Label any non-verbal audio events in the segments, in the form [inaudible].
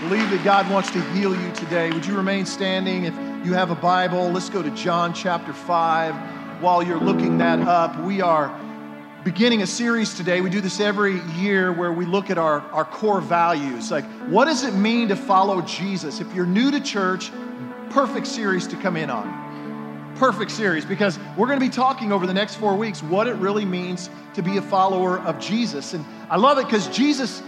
believe that God wants to heal you today. Would you remain standing? If you have a Bible, let's go to John chapter 5. While you're looking that up, we are beginning a series today. We do this every year where we look at our, our core values. Like, what does it mean to follow Jesus? If you're new to church, perfect series to come in on. Perfect series because we're going to be talking over the next four weeks what it really means to be a follower of Jesus. And I love it because Jesus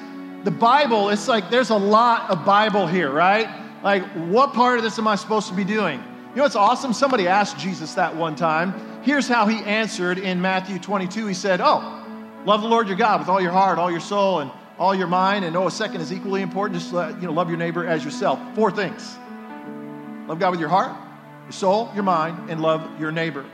the Bible, it's like there's a lot of Bible here, right? Like, what part of this am I supposed to be doing? You know what's awesome? Somebody asked Jesus that one time. Here's how he answered in Matthew 22. He said, Oh, love the Lord your God with all your heart, all your soul, and all your mind. And oh, a second is equally important. Just let, you know, love your neighbor as yourself. Four things. Love God with your heart, your soul, your mind, and love your neighbor.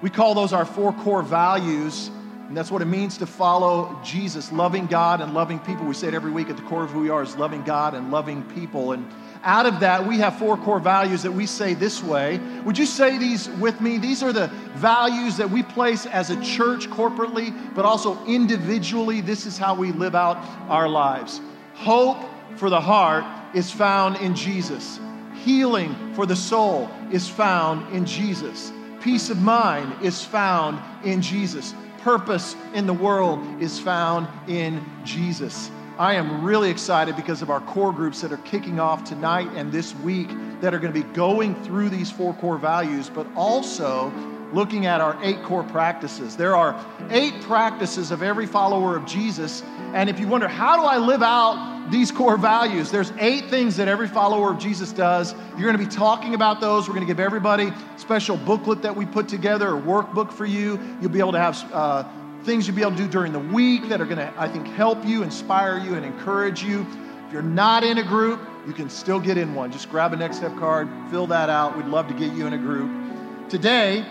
We call those our four core values and that's what it means to follow Jesus, loving God and loving people. We say it every week at the core of who we are is loving God and loving people. And out of that, we have four core values that we say this way. Would you say these with me? These are the values that we place as a church corporately, but also individually. This is how we live out our lives. Hope for the heart is found in Jesus. Healing for the soul is found in Jesus. Peace of mind is found in Jesus purpose in the world is found in Jesus. I am really excited because of our core groups that are kicking off tonight and this week that are going to be going through these four core values, but also looking at our eight core practices. There are eight practices of every follower of Jesus. And if you wonder, how do I live out these core values? There's eight things that every follower of Jesus does. You're going to be talking about those. We're going to give everybody a special booklet that we put together, a workbook for you. You'll be able to have uh, things you'll be able to do during the week that are going to, I think, help you, inspire you, and encourage you. If you're not in a group, you can still get in one. Just grab a Next Step card, fill that out. We'd love to get you in a group. Today,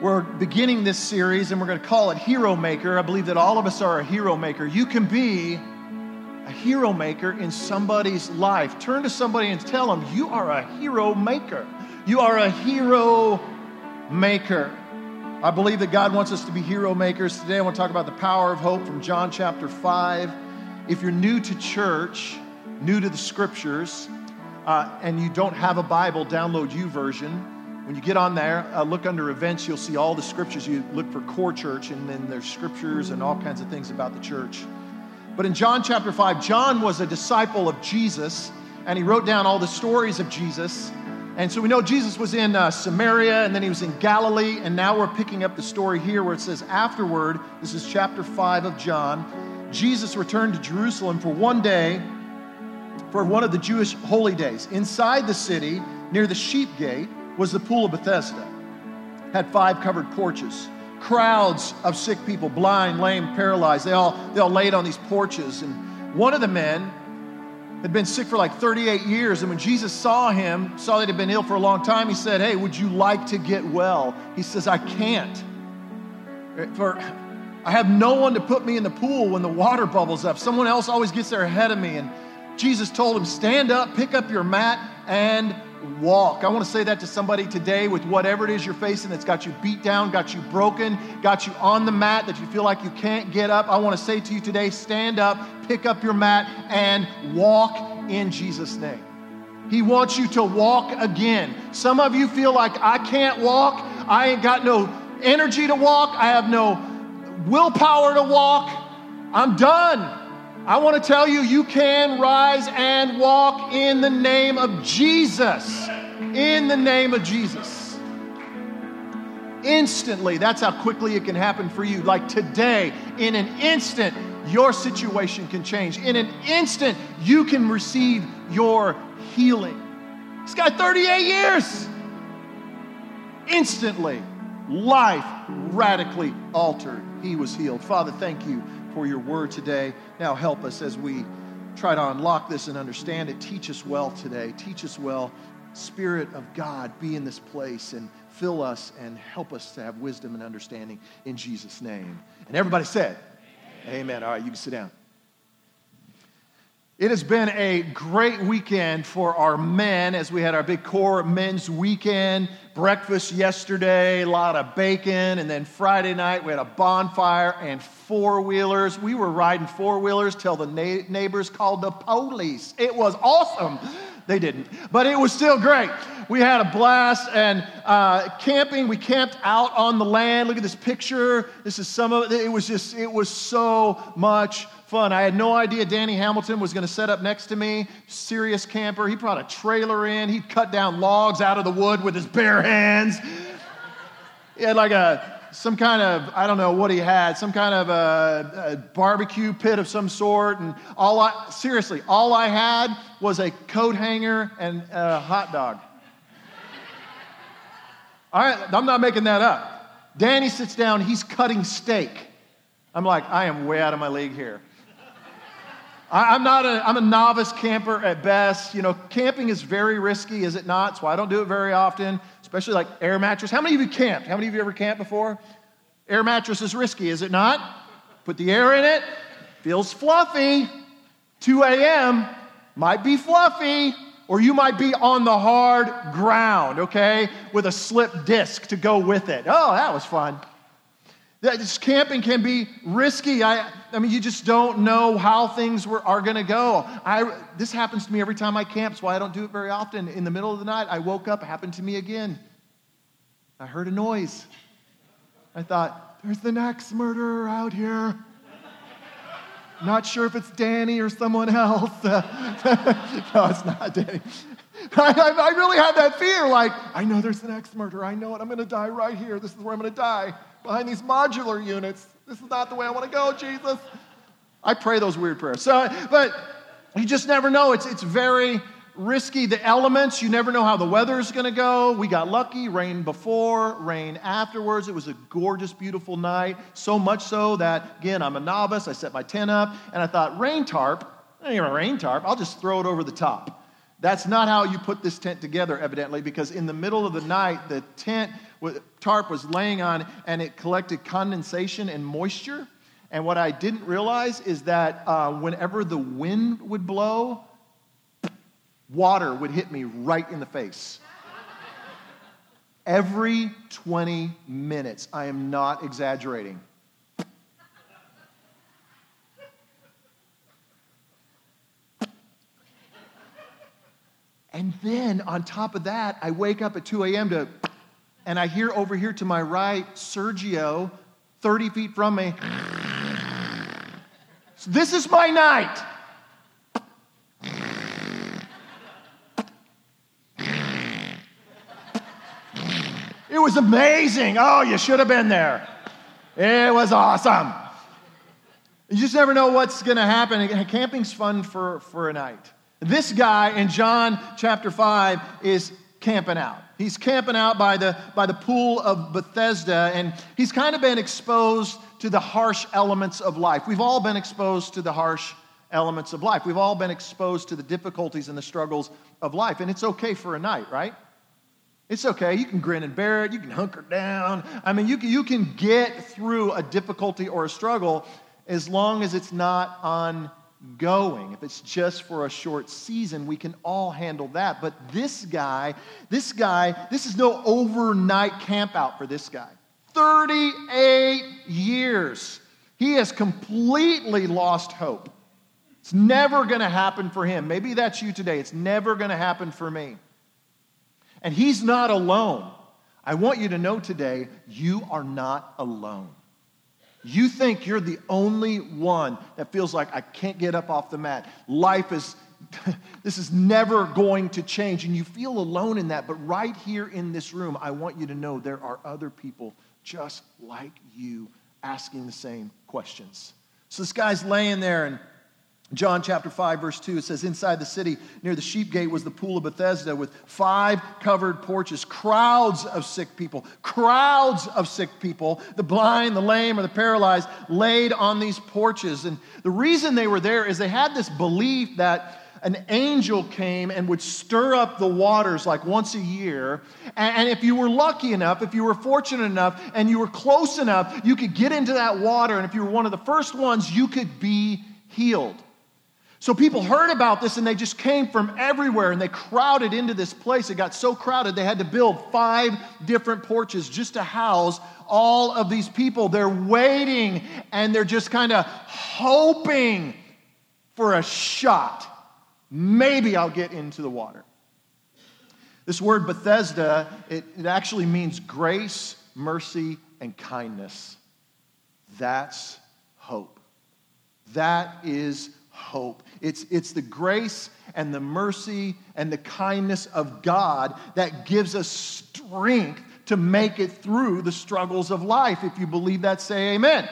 we're beginning this series and we're going to call it Hero Maker. I believe that all of us are a hero maker. You can be a hero maker in somebody's life. Turn to somebody and tell them, You are a hero maker. You are a hero maker. I believe that God wants us to be hero makers. Today I want to talk about the power of hope from John chapter 5. If you're new to church, new to the scriptures, uh, and you don't have a Bible, download YouVersion when you get on there, uh, look under events, you'll see all the scriptures. You look for core church, and then there's scriptures and all kinds of things about the church. But in John chapter 5, John was a disciple of Jesus, and he wrote down all the stories of Jesus. And so we know Jesus was in uh, Samaria, and then he was in Galilee, and now we're picking up the story here where it says, Afterward, this is chapter 5 of John, Jesus returned to Jerusalem for one day for one of the Jewish holy days. Inside the city, near the sheep gate, was the Pool of Bethesda. Had five covered porches. Crowds of sick people, blind, lame, paralyzed, they all, they all laid on these porches. And one of the men had been sick for like 38 years. And when Jesus saw him, saw that he'd been ill for a long time, he said, Hey, would you like to get well? He says, I can't. For I have no one to put me in the pool when the water bubbles up. Someone else always gets there ahead of me. And Jesus told him, Stand up, pick up your mat, and walk. I want to say that to somebody today with whatever it is you're facing that's got you beat down, got you broken, got you on the mat, that you feel like you can't get up. I want to say to you today stand up, pick up your mat, and walk in Jesus' name. He wants you to walk again. Some of you feel like I can't walk, I ain't got no energy to walk, I have no willpower to walk. I'm done. I want to tell you, you can rise and walk in the name of Jesus. In the name of Jesus. Instantly, that's how quickly it can happen for you. Like today, in an instant, your situation can change. In an instant, you can receive your healing. This guy, 38 years. Instantly, life radically altered. He was healed. Father, thank you for your word today. Now help us as we try to unlock this and understand it. Teach us well today. Teach us well. Spirit of God, be in this place and fill us and help us to have wisdom and understanding in Jesus' name. And everybody said, Amen. Amen. All right, you can sit down. It has been a great weekend for our men as we had our big core men's weekend. Breakfast yesterday, a lot of bacon, and then Friday night we had a bonfire and four wheelers. We were riding four wheelers till the na- neighbors called the police. It was awesome. They didn't, but it was still great. We had a blast and uh, camping. We camped out on the land. Look at this picture. This is some of it. It was just, it was so much fun. I had no idea Danny Hamilton was going to set up next to me. Serious camper. He brought a trailer in. He'd cut down logs out of the wood with his bare hands. He had like a some kind of I don't know what he had, some kind of a, a, barbecue pit of some sort, and all I seriously all I had was a coat hanger and a hot dog. All right, I'm not making that up. Danny sits down, he's cutting steak. I'm like, I am way out of my league here. I, am not a, I'm a novice camper at best. You know, camping is very risky, is it not? So I don't do it very often, especially like air mattress. How many of you camped? How many of you ever camped before? Air mattress is risky, is it not? Put the air in it, feels fluffy. 2 a.m. might be fluffy, or you might be on the hard ground, okay, with a slip disc to go with it. Oh, that was fun. This camping can be risky. I, I mean, you just don't know how things were, are going to go. I, this happens to me every time I camp, so I don't do it very often. In the middle of the night, I woke up, it happened to me again. I heard a noise. I thought, there's the next murderer out here. Not sure if it's Danny or someone else. [laughs] no, it's not Danny. [laughs] I, I, really had that fear like, I know there's the next murderer. I know it. I'm going to die right here. This is where I'm going to die behind these modular units. This is not the way I want to go, Jesus. I pray those weird prayers. So, but you just never know. It's, it's very risky. The elements, you never know how the weather is going to go. We got lucky, rain before, rain afterwards. It was a gorgeous, beautiful night. So much so that, again, I'm a novice. I set my tent up and I thought, rain tarp, I ain't a rain tarp. I'll just throw it over the top. That's not how you put this tent together, evidently, because in the middle of the night, the tent tarp was laying on and it collected condensation and moisture. And what I didn't realize is that uh, whenever the wind would blow, water would hit me right in the face. Every 20 minutes. I am not exaggerating. And then on top of that, I wake up at 2 a.m. to, and I hear over here to my right, Sergio, 30 feet from me. So this is my night. It was amazing. Oh, you should have been there. It was awesome. You just never know what's going to happen. Camping's fun for, for a night. This guy in John chapter 5 is camping out. He's camping out by the, by the pool of Bethesda, and he's kind of been exposed to the harsh elements of life. We've all been exposed to the harsh elements of life. We've all been exposed to the difficulties and the struggles of life, and it's okay for a night, right? It's okay. You can grin and bear it. You can hunker down. I mean, you can, you can get through a difficulty or a struggle as long as it's not ongoing. If it's just for a short season, we can all handle that. But this guy, this guy, this is no overnight campout for this guy. 38 years. He has completely lost hope. It's never going to happen for him. Maybe that's you today. It's never going to happen for me. And he's not alone. I want you to know today, you are not alone. You think you're the only one that feels like I can't get up off the mat. Life is, [laughs] this is never going to change. And you feel alone in that. But right here in this room, I want you to know there are other people just like you asking the same questions. So this guy's laying there and John chapter 5, verse 2, it says, Inside the city near the sheep gate was the pool of Bethesda with five covered porches, crowds of sick people, crowds of sick people, the blind, the lame, or the paralyzed, laid on these porches. And the reason they were there is they had this belief that an angel came and would stir up the waters like once a year. And if you were lucky enough, if you were fortunate enough, and you were close enough, you could get into that water. And if you were one of the first ones, you could be healed. So people heard about this and they just came from everywhere and they crowded into this place. It got so crowded they had to build five different porches just to house all of these people. They're waiting and they're just kind of hoping for a shot. Maybe I'll get into the water. This word Bethesda, it, it actually means grace, mercy, and kindness. That's hope. That is hope. It's, it's the grace and the mercy and the kindness of God that gives us strength to make it through the struggles of life. If you believe that, say amen.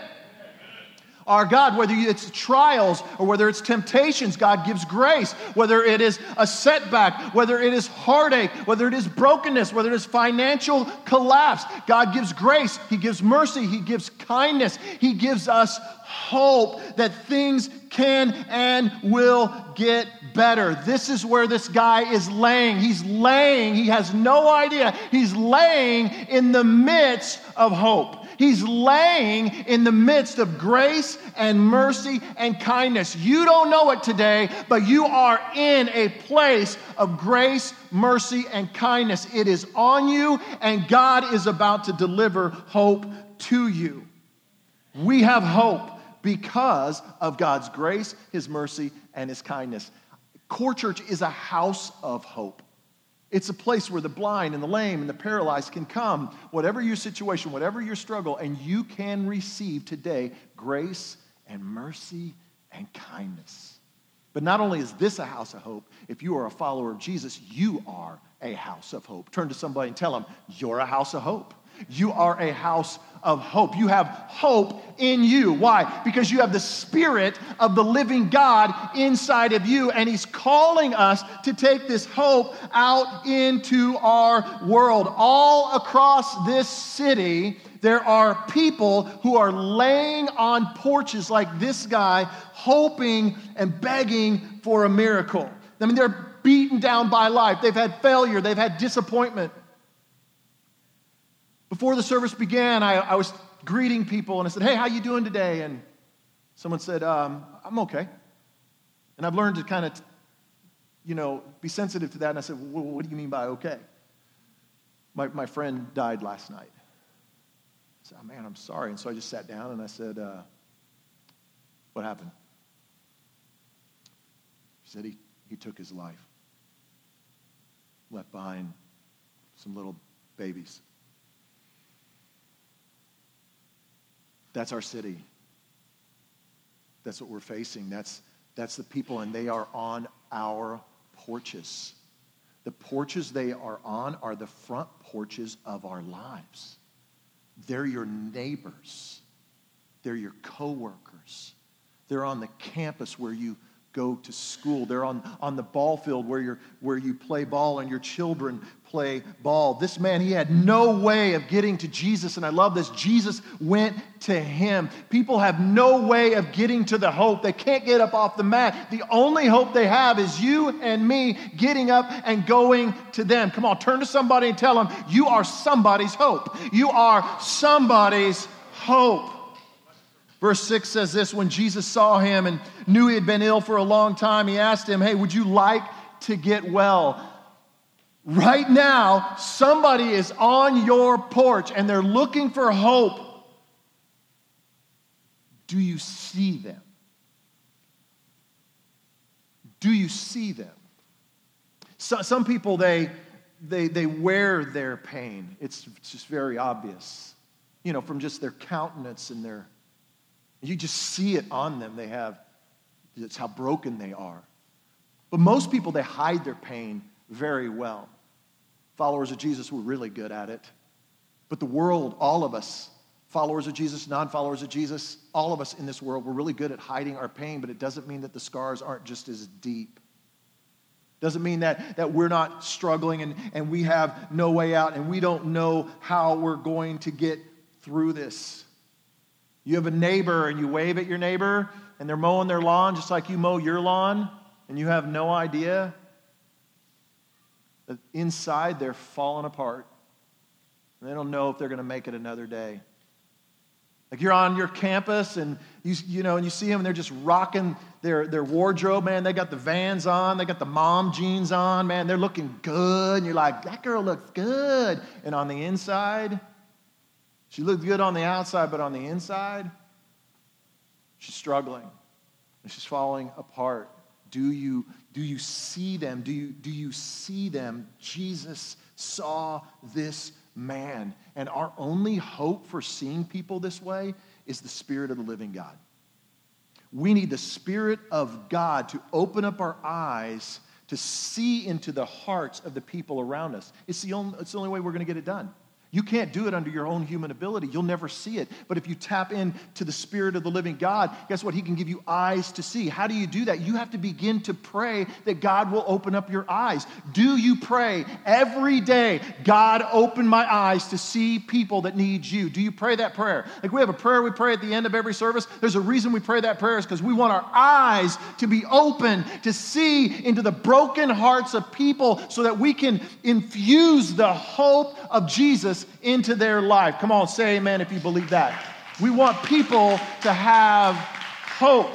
Our God, whether it's trials or whether it's temptations, God gives grace. Whether it is a setback, whether it is heartache, whether it is brokenness, whether it is financial collapse, God gives grace. He gives mercy. He gives kindness. He gives us hope that things can and will get better. This is where this guy is laying. He's laying, he has no idea. He's laying in the midst of hope. He's laying in the midst of grace and mercy and kindness. You don't know it today, but you are in a place of grace, mercy, and kindness. It is on you, and God is about to deliver hope to you. We have hope because of God's grace, His mercy, and His kindness. Core Church is a house of hope. It's a place where the blind and the lame and the paralyzed can come, whatever your situation, whatever your struggle, and you can receive today grace and mercy and kindness. But not only is this a house of hope, if you are a follower of Jesus, you are a house of hope. Turn to somebody and tell them, You're a house of hope. You are a house of hope. You have hope in you. Why? Because you have the Spirit of the living God inside of you, and He's calling us to take this hope out into our world. All across this city, there are people who are laying on porches like this guy, hoping and begging for a miracle. I mean, they're beaten down by life, they've had failure, they've had disappointment. Before the service began, I, I was greeting people and I said, Hey, how you doing today? And someone said, um, I'm okay. And I've learned to kind of, you know, be sensitive to that. And I said, well, What do you mean by okay? My, my friend died last night. I said, oh, Man, I'm sorry. And so I just sat down and I said, uh, What happened? She said, he, he took his life, left behind some little babies. That's our city. That's what we're facing. That's, that's the people, and they are on our porches. The porches they are on are the front porches of our lives. They're your neighbors. They're your coworkers. They're on the campus where you go to school. They're on, on the ball field where, you're, where you play ball and your children play ball. This man, he had no way of getting to Jesus, and I love this. Jesus went to him. People have no way of getting to the hope. They can't get up off the mat. The only hope they have is you and me getting up and going to them. Come on, turn to somebody and tell them, You are somebody's hope. You are somebody's hope. Verse 6 says this when Jesus saw him and knew he had been ill for a long time, he asked him, Hey, would you like to get well? Right now, somebody is on your porch and they're looking for hope. Do you see them? Do you see them? So, some people, they, they, they wear their pain. It's, it's just very obvious, you know, from just their countenance and their you just see it on them. They have, it's how broken they are. But most people, they hide their pain very well. Followers of Jesus were really good at it. But the world, all of us, followers of Jesus, non followers of Jesus, all of us in this world, we're really good at hiding our pain, but it doesn't mean that the scars aren't just as deep. Doesn't mean that, that we're not struggling and, and we have no way out and we don't know how we're going to get through this. You have a neighbor and you wave at your neighbor and they're mowing their lawn just like you mow your lawn and you have no idea that inside they're falling apart. And they don't know if they're going to make it another day. Like you're on your campus and you, you know, and you see them and they're just rocking their, their wardrobe, man. They got the vans on, they got the mom jeans on, man. They're looking good. And you're like, that girl looks good. And on the inside, she looked good on the outside, but on the inside, she's struggling and she's falling apart. Do you, do you see them? Do you, do you see them? Jesus saw this man. And our only hope for seeing people this way is the Spirit of the living God. We need the Spirit of God to open up our eyes to see into the hearts of the people around us. It's the only, it's the only way we're going to get it done. You can't do it under your own human ability. You'll never see it. But if you tap into the Spirit of the living God, guess what? He can give you eyes to see. How do you do that? You have to begin to pray that God will open up your eyes. Do you pray every day, God, open my eyes to see people that need you? Do you pray that prayer? Like we have a prayer we pray at the end of every service. There's a reason we pray that prayer is because we want our eyes to be open to see into the broken hearts of people so that we can infuse the hope of Jesus into their life. Come on, say amen if you believe that. We want people to have hope.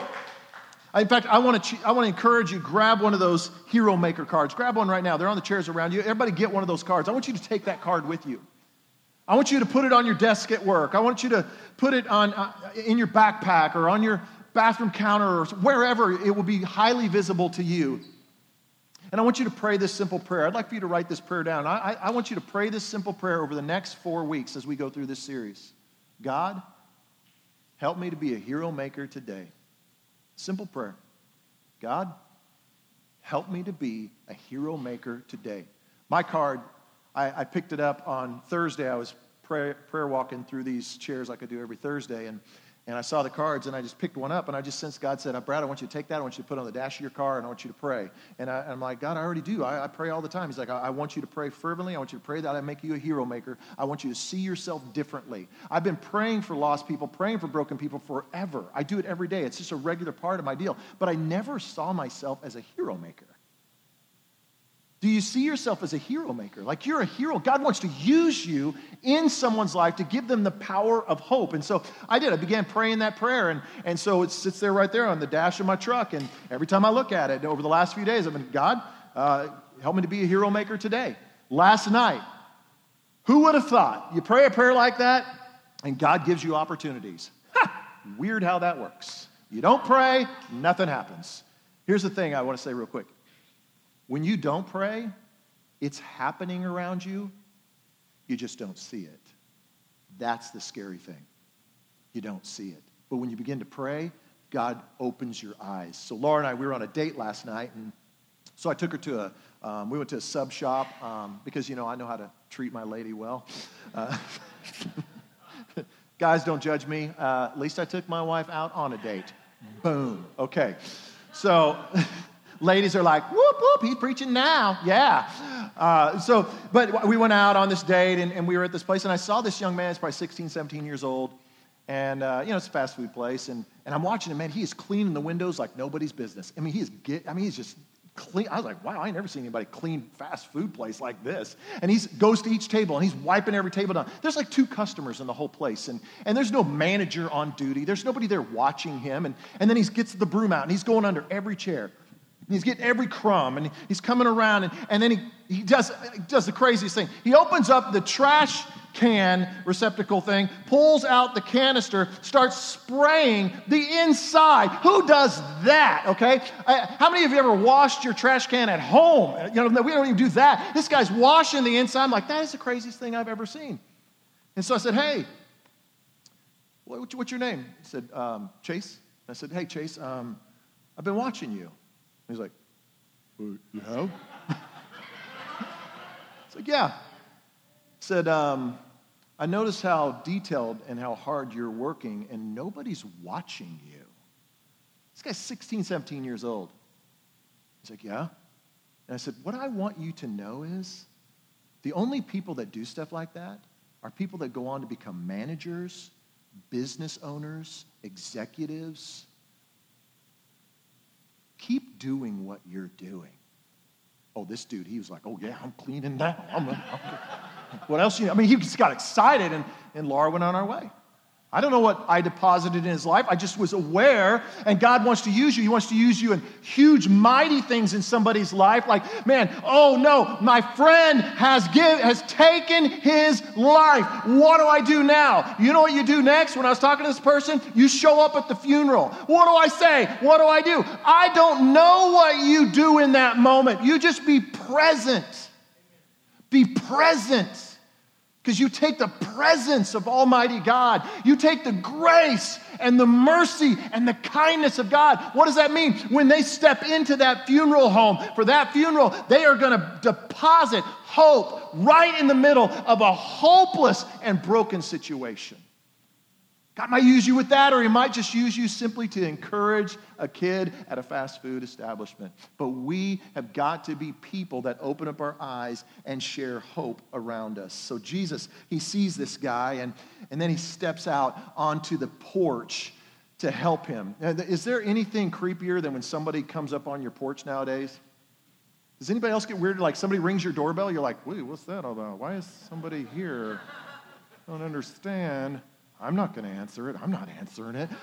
In fact, I want to, I want to encourage you, grab one of those Hero Maker cards. Grab one right now. They're on the chairs around you. Everybody get one of those cards. I want you to take that card with you. I want you to put it on your desk at work. I want you to put it on, uh, in your backpack or on your bathroom counter or wherever it will be highly visible to you. And I want you to pray this simple prayer. I'd like for you to write this prayer down. I, I, want you to pray this simple prayer over the next four weeks as we go through this series. God, help me to be a hero maker today. Simple prayer. God, help me to be a hero maker today. My card, I, I picked it up on Thursday. I was prayer, prayer walking through these chairs like I do every Thursday. And and I saw the cards and I just picked one up and I just sensed God said, Brad, I want you to take that. I want you to put it on the dash of your car and I want you to pray. And, I, am like, God, I already do. I, I, pray all the time. He's like, I, I, want you to pray fervently. I want you to pray that I make you a hero maker. I want you to see yourself differently. I've been praying for lost people, praying for broken people forever. I do it every day. It's just a regular part of my deal. But I never saw myself as a hero maker. Do you see yourself as a hero maker? Like you're a hero. God wants to use you in someone's life to give them the power of hope. And so I did. I began praying that prayer. And, and so it sits there right there on the dash of my truck. And every time I look at it over the last few days, I've been, God, uh, help me to be a hero maker today. Last night, who would have thought? You pray a prayer like that, and God gives you opportunities. Ha! Weird how that works. You don't pray, nothing happens. Here's the thing I want to say real quick when you don't pray, it's happening around you, you just don't see it. That's the scary thing. You don't see it. But when you begin to pray, God opens your eyes. So Laura and I, we were on a date last night, and so I took her to a, um, we went to a sub shop um, because, you know, I know how to treat my lady well. Uh, [laughs] guys, don't judge me. Uh, at least I took my wife out on a date. Boom. Okay. So [laughs] ladies are like, whoop, whoop, he's preaching now. Yeah. Uh, so, but we went out on this date and, and, we were at this place and I saw this young man, he's probably 16, 17 years old. And, uh, you know, it's a fast food place. And, and I'm watching him, man, he is cleaning the windows like nobody's business. I mean, he's get, I mean, he's just clean. I was like, wow, I ain't never seen anybody clean fast food place like this. And he goes to each table and he's wiping every table down. There's like two customers in the whole place. And, and there's no manager on duty. There's nobody there watching him. And, and then he gets the broom out and he's going under every chair. He's getting every crumb and he's coming around and, and then he, he, does, he does the craziest thing. He opens up the trash can receptacle thing, pulls out the canister, starts spraying the inside. Who does that? Okay? Uh, how many of you ever washed your trash can at home? You know, we don't even do that. This guy's washing the inside. I'm like, that is the craziest thing I've ever seen. And so I said, hey, what's your name? He said, um, Chase. I said, hey, Chase, um, I've been watching you. He's like, well, You have? [laughs] it's like, Yeah. Said, um, I notice how detailed and how hard you're working, and nobody's watching you. This guy's 16, 17 years old. He's like, Yeah. And I said, What I want you to know is the only people that do stuff like that are people that go on to become managers, business owners, executives, Keep doing what you're doing. Oh, this dude, he was like, oh, yeah, I'm cleaning now. I'm, I'm, what else? You? I mean, he just got excited, and, and Laura went on our way. I don't know what I deposited in his life. I just was aware, and God wants to use you. He wants to use you in huge, mighty things in somebody's life. Like, man, oh no, my friend has give, has taken his life. What do I do now? You know what you do next? When I was talking to this person, you show up at the funeral. What do I say? What do I do? I don't know what you do in that moment. You just be present. Be present. Because you take the presence of Almighty God, you take the grace and the mercy and the kindness of God. What does that mean? When they step into that funeral home for that funeral, they are going to deposit hope right in the middle of a hopeless and broken situation. God might use you with that, or He might just use you simply to encourage a kid at a fast food establishment. But we have got to be people that open up our eyes and share hope around us. So Jesus, He sees this guy, and, and then He steps out onto the porch to help him. Is there anything creepier than when somebody comes up on your porch nowadays? Does anybody else get weird? Like somebody rings your doorbell, you're like, wait, what's that all about? Why is somebody here? I don't understand. I'm not going to answer it. I'm not answering it. [laughs]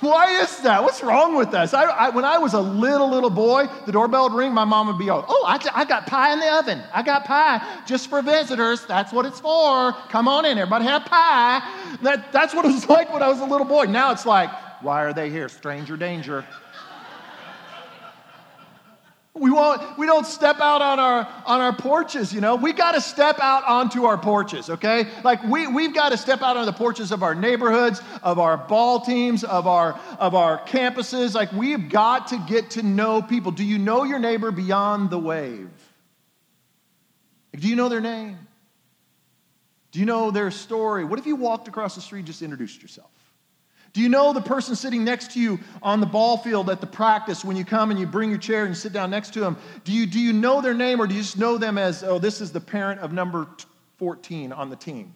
Why is that? What's wrong with us? I, I, when I was a little, little boy, the doorbell would ring, my mom would be, oh, oh I, I got pie in the oven. I got pie just for visitors. That's what it's for. Come on in, everybody have pie. That, that's what it was [laughs] like when I was a little boy. Now it's like, why are they here? Stranger danger. We, won't, we don't step out on our, on our porches, you know. We got to step out onto our porches, okay? Like we, we've got to step out on the porches of our neighborhoods, of our ball teams, of our, of our campuses. Like we've got to get to know people. Do you know your neighbor beyond the wave? Do you know their name? Do you know their story? What if you walked across the street just introduced yourself? Do you know the person sitting next to you on the ball field at the practice when you come and you bring your chair and you sit down next to them? Do you, do you know their name or do you just know them as, oh, this is the parent of number 14 on the team?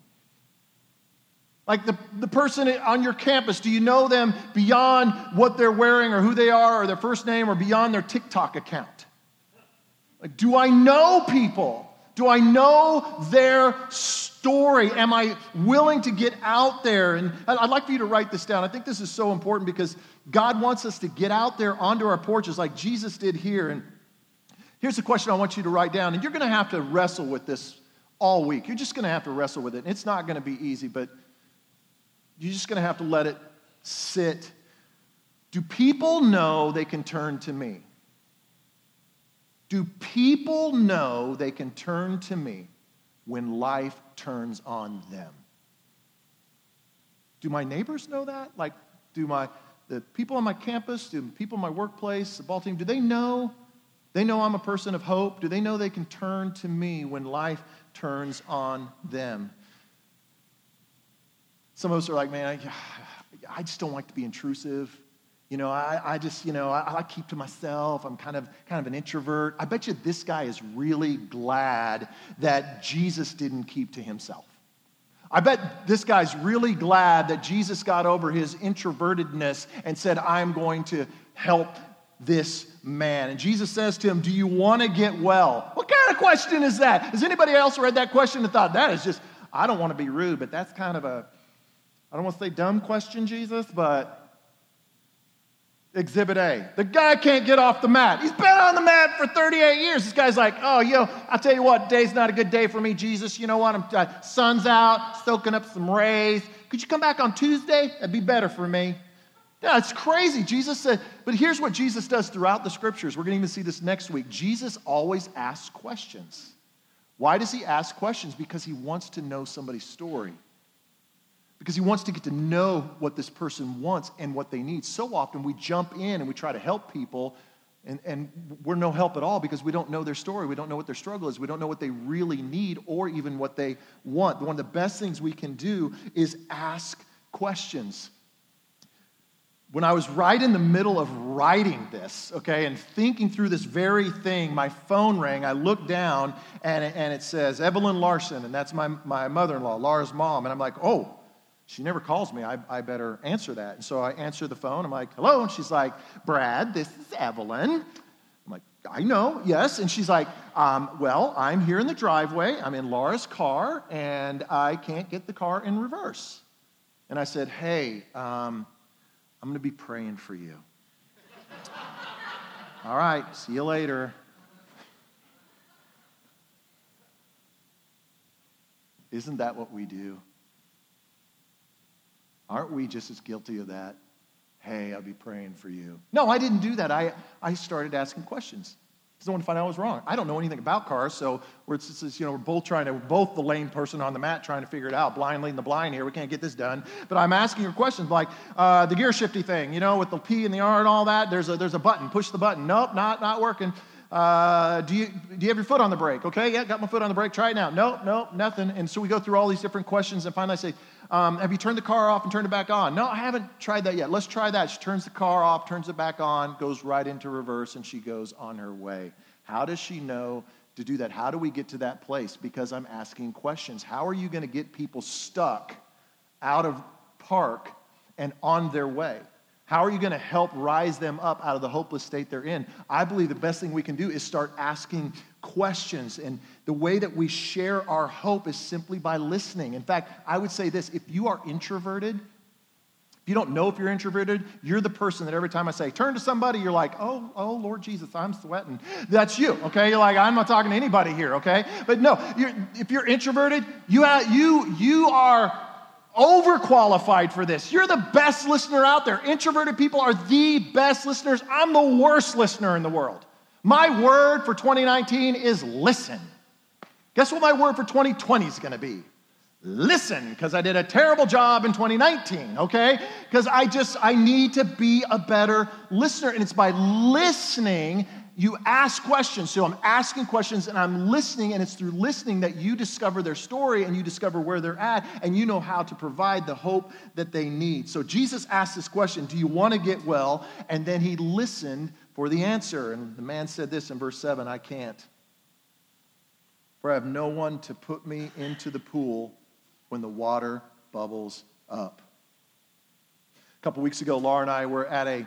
Like the, the person on your campus, do you know them beyond what they're wearing or who they are or their first name or beyond their TikTok account? Like, do I know people? Do I know their story? Am I willing to get out there? And I'd like for you to write this down. I think this is so important because God wants us to get out there onto our porches like Jesus did here. And here's the question I want you to write down. And you're going to have to wrestle with this all week. You're just going to have to wrestle with it. And it's not going to be easy, but you're just going to have to let it sit. Do people know they can turn to me? Do people know they can turn to me when life turns on them? Do my neighbors know that? Like, do my the people on my campus, do people in my workplace, the ball team, do they know? They know I'm a person of hope. Do they know they can turn to me when life turns on them? Some of us are like, man, I, [sighs] I just don't like to be intrusive. You know, I, I just, you know, I, I keep to myself. I'm kind of, kind of an introvert. I bet you this guy is really glad that Jesus didn't keep to himself. I bet this guy's really glad that Jesus got over his introvertedness and said, I'm going to help this man. And Jesus says to him, Do you want to get well? What kind of question is that? Has anybody else read that question and thought, That is just, I don't want to be rude, but that's kind of a, I don't want to say dumb question, Jesus, but Exhibit A. The guy can't get off the mat. He's been on the mat for 38 years. This guy's like, oh, yo, I'll tell you what, day's not a good day for me, Jesus. You know what? I'm, uh, sun's out, soaking up some rays. Could you come back on Tuesday? That'd be better for me. Yeah, it's crazy. Jesus said, but here's what Jesus does throughout the scriptures. We're going to even see this next week. Jesus always asks questions. Why does he ask questions? Because he wants to know somebody's story because he wants to get to know what this person wants and what they need. So often we jump in and we try to help people, and, and we're no help at all because we don't know their story. We don't know what their struggle is. We don't know what they really need or even what they want. One of the best things we can do is ask questions. When I was right in the middle of writing this, okay, and thinking through this very thing, my phone rang. I looked down and it, and it says, Evelyn Larson, and that's my, my mother in law, Laura's mom. And I'm like, oh, she never calls me. I, I better answer that. And so I answer the phone. I'm like, hello. And she's like, Brad, this is Evelyn. I'm like, I know, yes. And she's like, um, Well, I'm here in the driveway. I'm in Laura's car, and I can't get the car in reverse. And I said, Hey, um, I'm going to be praying for you. [laughs] All right, see you later. Isn't that what we do? Aren't we just as guilty of that? Hey, I'll be praying for you. No, I didn't do that. I, I started asking questions I wanted to find out I was wrong. I don't know anything about cars, so we're, just, you know, we're both trying to, both the lame person on the mat trying to figure it out, blind leading the blind here. We can't get this done. But I'm asking her questions like uh, the gear shifty thing, you know, with the P and the R and all that. There's a, there's a button. Push the button. Nope, not, not working. Uh, do, you, do you have your foot on the brake? Okay, yeah, got my foot on the brake. Try it now. Nope, nope, nothing. And so we go through all these different questions, and finally I say, um, Have you turned the car off and turned it back on? No, I haven't tried that yet. Let's try that. She turns the car off, turns it back on, goes right into reverse, and she goes on her way. How does she know to do that? How do we get to that place? Because I'm asking questions. How are you going to get people stuck out of park and on their way? How are you going to help rise them up out of the hopeless state they're in? I believe the best thing we can do is start asking questions. And the way that we share our hope is simply by listening. In fact, I would say this if you are introverted, if you don't know if you're introverted, you're the person that every time I say, turn to somebody, you're like, oh, oh, Lord Jesus, I'm sweating. That's you, okay? You're like, I'm not talking to anybody here, okay? But no, you're, if you're introverted, you, you, you are overqualified for this. You're the best listener out there. Introverted people are the best listeners. I'm the worst listener in the world. My word for 2019 is listen. Guess what my word for 2020 is going to be? Listen, because I did a terrible job in 2019, okay? Because I just, I need to be a better listener. And it's by listening you ask questions. So I'm asking questions and I'm listening, and it's through listening that you discover their story and you discover where they're at, and you know how to provide the hope that they need. So Jesus asked this question Do you want to get well? And then he listened for the answer. And the man said this in verse 7 I can't. For I have no one to put me into the pool when the water bubbles up. A couple weeks ago, Laura and I were at a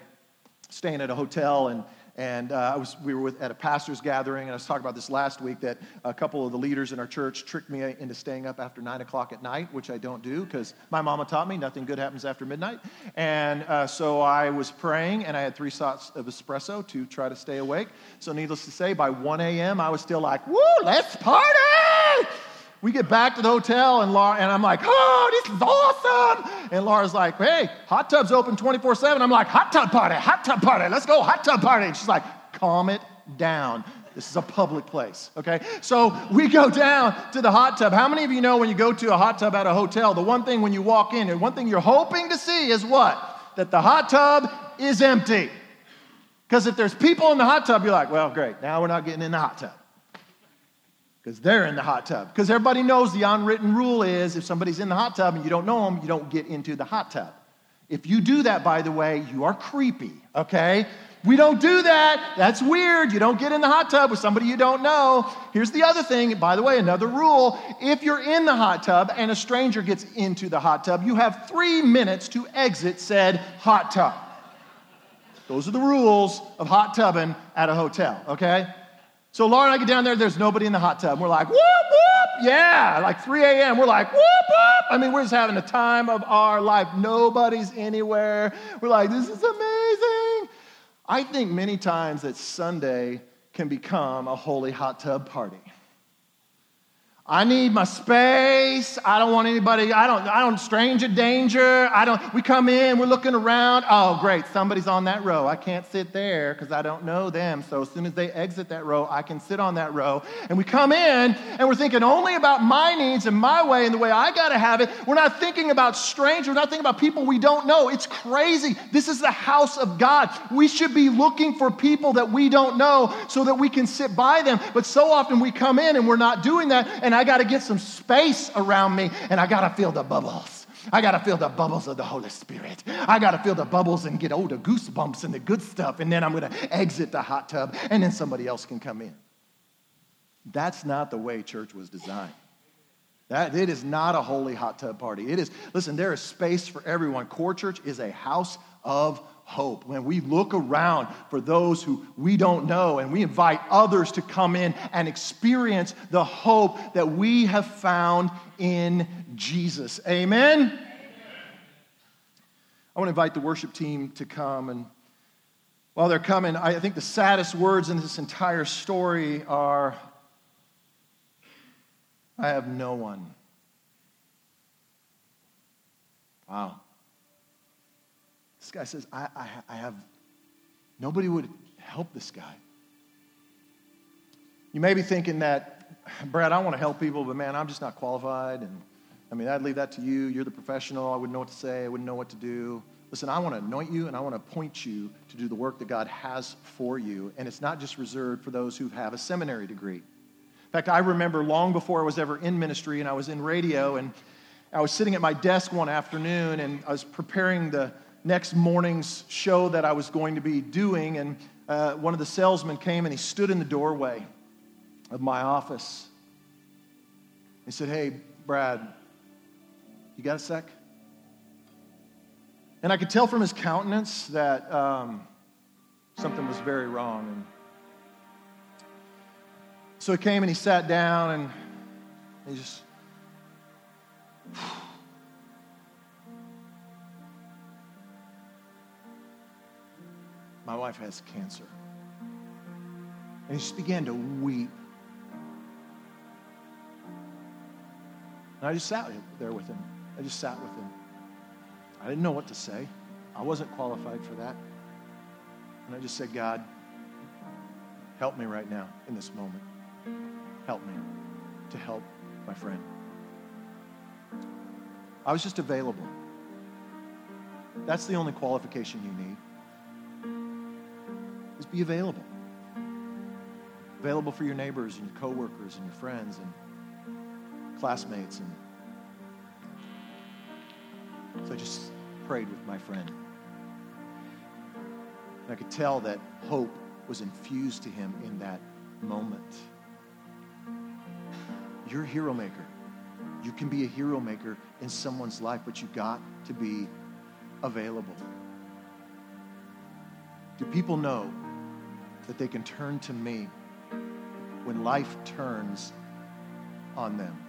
staying at a hotel and and uh, I was, we were with, at a pastor's gathering, and I was talking about this last week that a couple of the leaders in our church tricked me into staying up after 9 o'clock at night, which I don't do because my mama taught me nothing good happens after midnight. And uh, so I was praying, and I had three shots of espresso to try to stay awake. So, needless to say, by 1 a.m., I was still like, woo, let's party! We get back to the hotel, and, Laura, and I'm like, oh, this is awesome. And Laura's like, hey, hot tub's open 24 7. I'm like, hot tub party, hot tub party, let's go, hot tub party. And she's like, calm it down. This is a public place, okay? So we go down to the hot tub. How many of you know when you go to a hot tub at a hotel, the one thing when you walk in, and one thing you're hoping to see is what? That the hot tub is empty. Because if there's people in the hot tub, you're like, well, great, now we're not getting in the hot tub because they're in the hot tub. Because everybody knows the unwritten rule is if somebody's in the hot tub and you don't know them, you don't get into the hot tub. If you do that, by the way, you are creepy, okay? We don't do that. That's weird. You don't get in the hot tub with somebody you don't know. Here's the other thing, by the way, another rule. If you're in the hot tub and a stranger gets into the hot tub, you have three minutes to exit said hot tub. Those are the rules of hot tubbing at a hotel, okay? So Laura and I get down there, there's nobody in the hot tub. We're like, whoop, whoop, yeah, like 3 a.m. We're like, whoop, whoop. I mean, we're just having the time of our life. Nobody's anywhere. We're like, this is amazing. I think many times that Sunday can become a holy hot tub party. I need my space. I don't want anybody, I don't, I don't, stranger danger. I don't, we come in, we're looking around. Oh, great, somebody's on that row. I can't sit there because I don't know them. So as soon as they exit that row, I can sit on that row. And we come in and we're thinking only about my needs and my way and the way I got to have it. We're not thinking about strangers. We're not thinking about people we don't know. It's crazy. This is the house of God. We should be looking for people that we don't know so that we can sit by them. But so often we come in and we're not doing that. And I got to get some space around me and I got to feel the bubbles. I got to feel the bubbles of the Holy Spirit. I got to feel the bubbles and get all the goosebumps and the good stuff. And then I'm going to exit the hot tub and then somebody else can come in. That's not the way church was designed. That, it is not a holy hot tub party. It is, listen, there is space for everyone. Core Church is a house of hope. When we look around for those who we don't know and we invite others to come in and experience the hope that we have found in Jesus. Amen? I want to invite the worship team to come. And while they're coming, I think the saddest words in this entire story are I have no one. Wow. Guy says, I, I, I have, nobody would help this guy. You may be thinking that, Brad, I want to help people, but man, I'm just not qualified. And I mean, I'd leave that to you. You're the professional. I wouldn't know what to say. I wouldn't know what to do. Listen, I want to anoint you and I want to point you to do the work that God has for you. And it's not just reserved for those who have a seminary degree. In fact, I remember long before I was ever in ministry and I was in radio, and I was sitting at my desk one afternoon and I was preparing the next morning's show that I was going to be doing, and uh, one of the salesmen came and he stood in the doorway of my office. He said, Hey, Brad, you got a sec? And I could tell from his countenance that um, something was very wrong. And so he came and he sat down and he just My wife has cancer. And he just began to weep. And I just sat there with him. I just sat with him. I didn't know what to say. I wasn't qualified for that. And I just said, God, help me right now in this moment. Help me to help my friend. I was just available. That's the only qualification you need is be available. Available for your neighbors and your coworkers and your friends and classmates. And so I just prayed with my friend. And I could tell that hope was infused to him in that moment. You're a hero maker. You can be a hero maker in someone's life, but you got to be available. Do people know that they can turn to me when life turns on them.